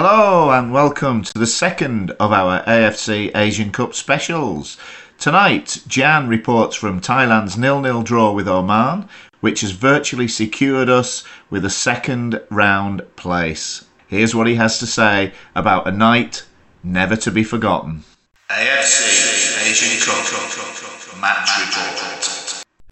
Hello and welcome to the second of our AFC Asian Cup specials. Tonight, Gian reports from Thailand's nil-nil draw with Oman, which has virtually secured us with a second round place. Here's what he has to say about a night never to be forgotten. AFC Asian Cup match report.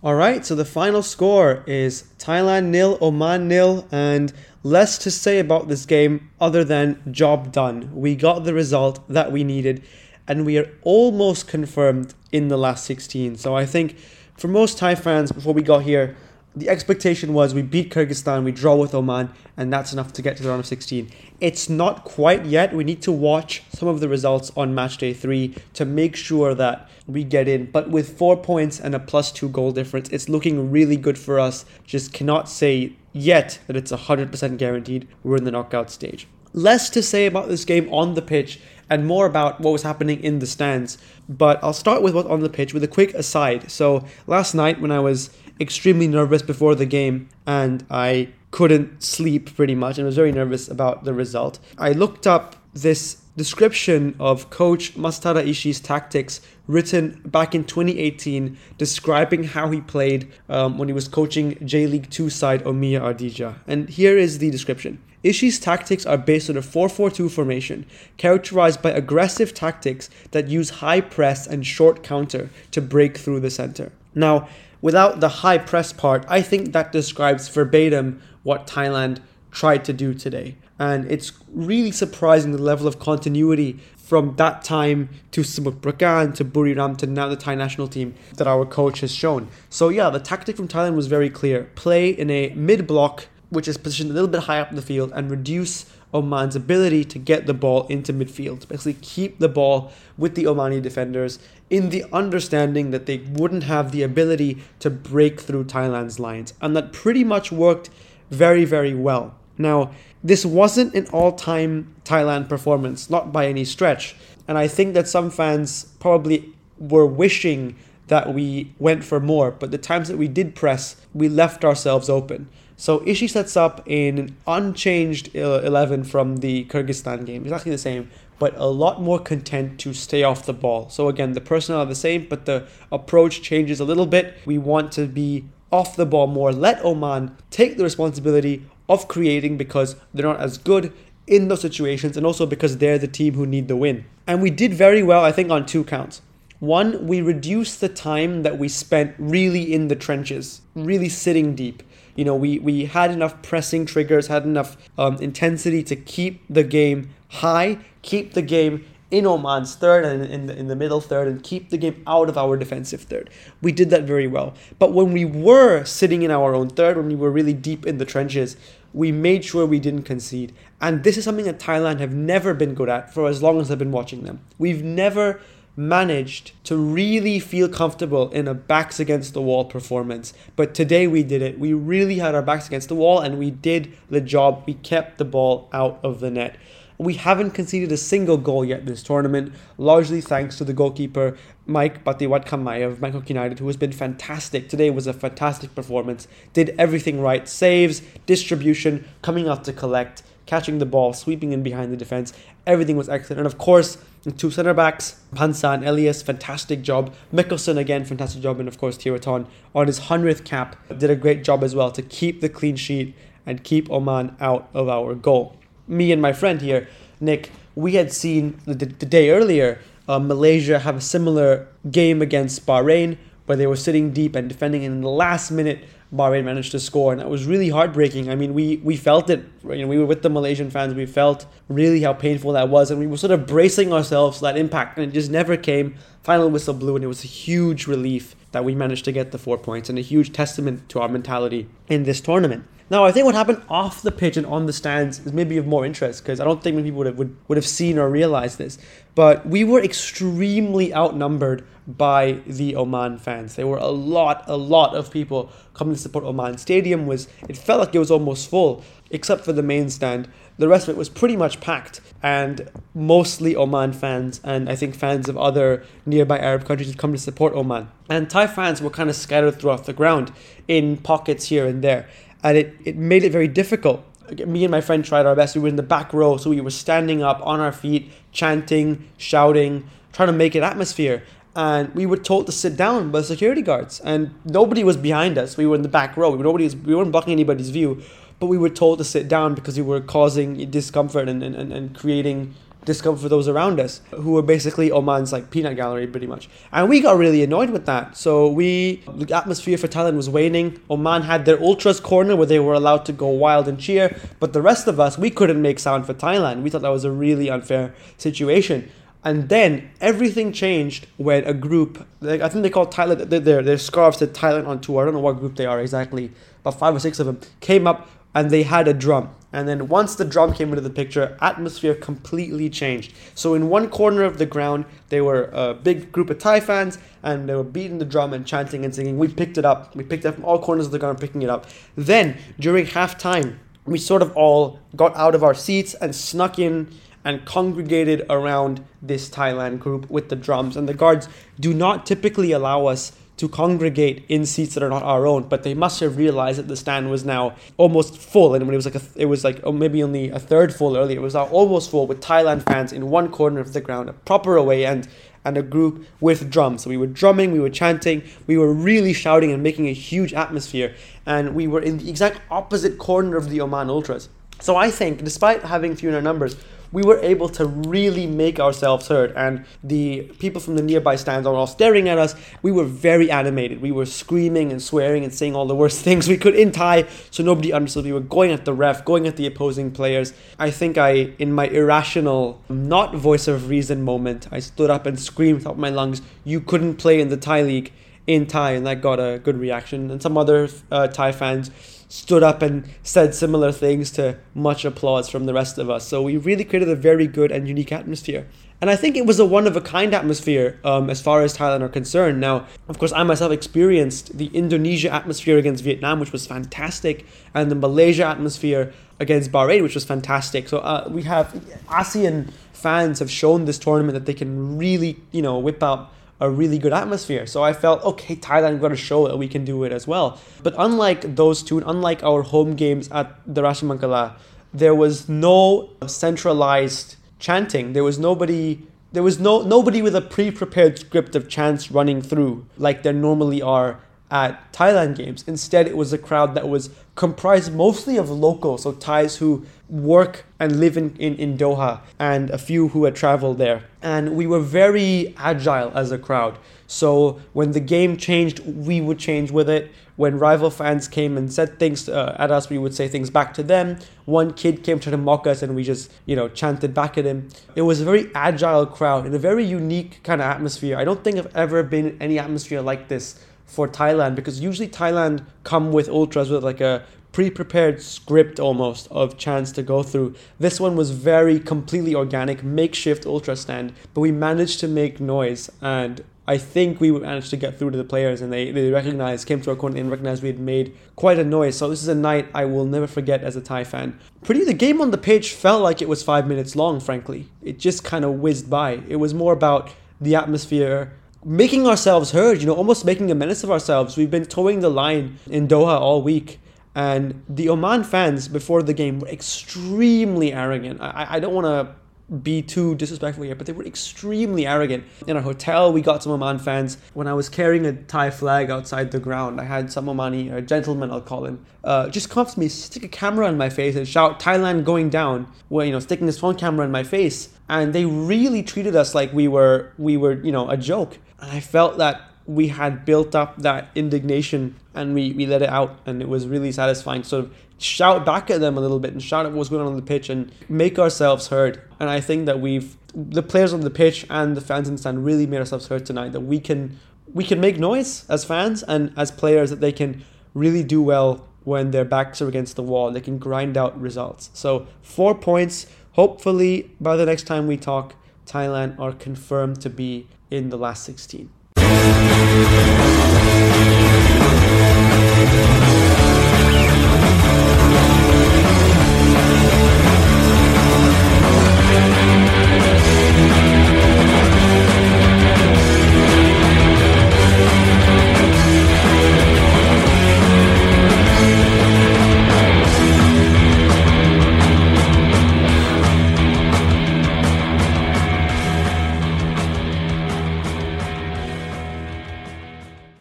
All right, so the final score is Thailand nil, Oman nil, and less to say about this game other than job done. We got the result that we needed, and we are almost confirmed in the last 16. So I think for most Thai fans before we got here, the expectation was we beat Kyrgyzstan, we draw with Oman, and that's enough to get to the round of 16. It's not quite yet. We need to watch some of the results on match day three to make sure that we get in. But with four points and a plus two goal difference, it's looking really good for us. Just cannot say yet that it's 100% guaranteed we're in the knockout stage. Less to say about this game on the pitch and more about what was happening in the stands. But I'll start with what's on the pitch with a quick aside. So last night when I was extremely nervous before the game and I couldn't sleep pretty much and was very nervous about the result. I looked up this description of coach Masatada Ishii's tactics written back in 2018 describing how he played um, when he was coaching J League 2 side Omiya Ardija. And here is the description. Ishii's tactics are based on a 4-4-2 formation, characterized by aggressive tactics that use high press and short counter to break through the center. Now, without the high press part, I think that describes verbatim what Thailand tried to do today. And it's really surprising the level of continuity from that time to Samut Prakan to Buriram to now the Thai national team that our coach has shown. So yeah, the tactic from Thailand was very clear. Play in a mid block, which is positioned a little bit high up in the field, and reduce Oman's ability to get the ball into midfield. Basically, keep the ball with the Omani defenders in the understanding that they wouldn't have the ability to break through Thailand's lines. And that pretty much worked very, very well. Now, this wasn't an all time Thailand performance, not by any stretch. And I think that some fans probably were wishing that we went for more, but the times that we did press, we left ourselves open. So Ishii sets up in an unchanged uh, 11 from the Kyrgyzstan game, exactly the same, but a lot more content to stay off the ball. So again, the personnel are the same, but the approach changes a little bit. We want to be off the ball more. Let Oman take the responsibility of creating because they're not as good in those situations and also because they're the team who need the win. And we did very well, I think, on two counts. One, we reduced the time that we spent really in the trenches, really sitting deep. You know, we, we had enough pressing triggers, had enough um, intensity to keep the game high, keep the game in Oman's third and in the, in the middle third and keep the game out of our defensive third. We did that very well. But when we were sitting in our own third, when we were really deep in the trenches, we made sure we didn't concede. And this is something that Thailand have never been good at for as long as I've been watching them. We've never managed to really feel comfortable in a backs against the wall performance. But today we did it. We really had our backs against the wall and we did the job. We kept the ball out of the net. We haven't conceded a single goal yet this tournament, largely thanks to the goalkeeper Mike Patiwat of Bangkok United, who has been fantastic. Today was a fantastic performance. Did everything right. Saves, distribution, coming out to collect, catching the ball, sweeping in behind the defense. Everything was excellent. And of course, two centre backs, Pansa and Elias, fantastic job. Mickelson again, fantastic job. And of course, Theerathon on his 100th cap did a great job as well to keep the clean sheet and keep Oman out of our goal me and my friend here, Nick, we had seen the, the day earlier uh, Malaysia have a similar game against Bahrain where they were sitting deep and defending, and in the last minute, Bahrain managed to score, and that was really heartbreaking. I mean, we we felt it. You know, we were with the Malaysian fans. We felt really how painful that was, and we were sort of bracing ourselves for that impact, and it just never came. Final whistle blew, and it was a huge relief that we managed to get the four points, and a huge testament to our mentality in this tournament. Now, I think what happened off the pitch and on the stands is maybe of more interest because I don't think many people would have, would, would have seen or realized this. But we were extremely outnumbered by the Oman fans. There were a lot, a lot of people coming to support Oman. Stadium was, it felt like it was almost full, except for the main stand. The rest of it was pretty much packed, and mostly Oman fans, and I think fans of other nearby Arab countries had come to support Oman. And Thai fans were kind of scattered throughout the ground in pockets here and there and it, it made it very difficult me and my friend tried our best. We were in the back row, so we were standing up on our feet, chanting, shouting, trying to make an atmosphere. And we were told to sit down by security guards, and nobody was behind us. We were in the back row. Nobody was, we weren't blocking anybody's view, but we were told to sit down because we were causing discomfort and, and, and creating discomfort for those around us, who were basically Oman's like peanut gallery, pretty much. And we got really annoyed with that. So we, the atmosphere for Thailand was waning. Oman had their ultras corner where they were allowed to go wild and cheer, but the rest of us, we couldn't make sound for Thailand. We thought that was a really unfair situation. And then everything changed when a group, like I think they called Thailand, their, their scarves said Thailand on tour. I don't know what group they are exactly, but five or six of them came up and they had a drum. And then once the drum came into the picture, atmosphere completely changed. So in one corner of the ground, there were a big group of Thai fans, and they were beating the drum and chanting and singing. We picked it up. We picked it up from all corners of the ground, picking it up. Then during halftime, we sort of all got out of our seats and snuck in and congregated around this Thailand group with the drums. And the guards do not typically allow us to congregate in seats that are not our own, but they must have realized that the stand was now almost full. And when it was like a, it was like oh, maybe only a third full earlier, it was now almost full with Thailand fans in one corner of the ground, a proper away end, and a group with drums. So we were drumming, we were chanting, we were really shouting and making a huge atmosphere, and we were in the exact opposite corner of the Oman Ultras. So I think, despite having fewer numbers, we were able to really make ourselves heard. And the people from the nearby stands are all staring at us. We were very animated. We were screaming and swearing and saying all the worst things we could in Thai, so nobody understood. We were going at the ref, going at the opposing players. I think I, in my irrational, not voice of reason moment, I stood up and screamed out my lungs, "You couldn't play in the Thai league." In Thai, and that got a good reaction. And some other uh, Thai fans stood up and said similar things to much applause from the rest of us. So we really created a very good and unique atmosphere. And I think it was a one of a kind atmosphere um, as far as Thailand are concerned. Now, of course, I myself experienced the Indonesia atmosphere against Vietnam, which was fantastic, and the Malaysia atmosphere against Bahrain, which was fantastic. So uh, we have ASEAN fans have shown this tournament that they can really, you know, whip out a really good atmosphere. So I felt, okay, Thailand got to show that we can do it as well. But unlike those two, and unlike our home games at the Rajamangala, there was no centralized chanting. There was nobody there was no nobody with a pre-prepared script of chants running through like there normally are at Thailand games. Instead, it was a crowd that was comprised mostly of locals, so Thais who work and live in, in, in Doha, and a few who had traveled there. And we were very agile as a crowd. So when the game changed, we would change with it. When rival fans came and said things uh, at us, we would say things back to them. One kid came to mock us, and we just, you know, chanted back at him. It was a very agile crowd in a very unique kind of atmosphere. I don't think I've ever been in any atmosphere like this for Thailand because usually Thailand come with ultras with like a pre-prepared script almost of chants to go through. This one was very completely organic, makeshift ultra stand, but we managed to make noise and I think we managed to get through to the players and they, they recognized, came to our corner and recognized we had made quite a noise. So this is a night I will never forget as a Thai fan. Pretty the game on the pitch felt like it was five minutes long, frankly. It just kind of whizzed by. It was more about the atmosphere, making ourselves heard, you know, almost making a menace of ourselves. We've been toeing the line in Doha all week. And the Oman fans before the game were extremely arrogant. I, I don't want to be too disrespectful here, but they were extremely arrogant. In a hotel, we got some Oman fans. When I was carrying a Thai flag outside the ground, I had some Omani, a gentleman, I'll call him, uh, just come up to me, stick a camera in my face, and shout "Thailand going down." Well, you know, sticking his phone camera in my face, and they really treated us like we were, we were, you know, a joke. And I felt that we had built up that indignation and we, we let it out and it was really satisfying. Sort of shout back at them a little bit and shout at what's going on on the pitch and make ourselves heard. And i think that we've the players on the pitch and the fans in the stand really made ourselves heard tonight that we can we can make noise as fans and as players that they can really do well when their backs are against the wall. They can grind out results. So four points. Hopefully by the next time we talk thailand are confirmed to be in the last 16.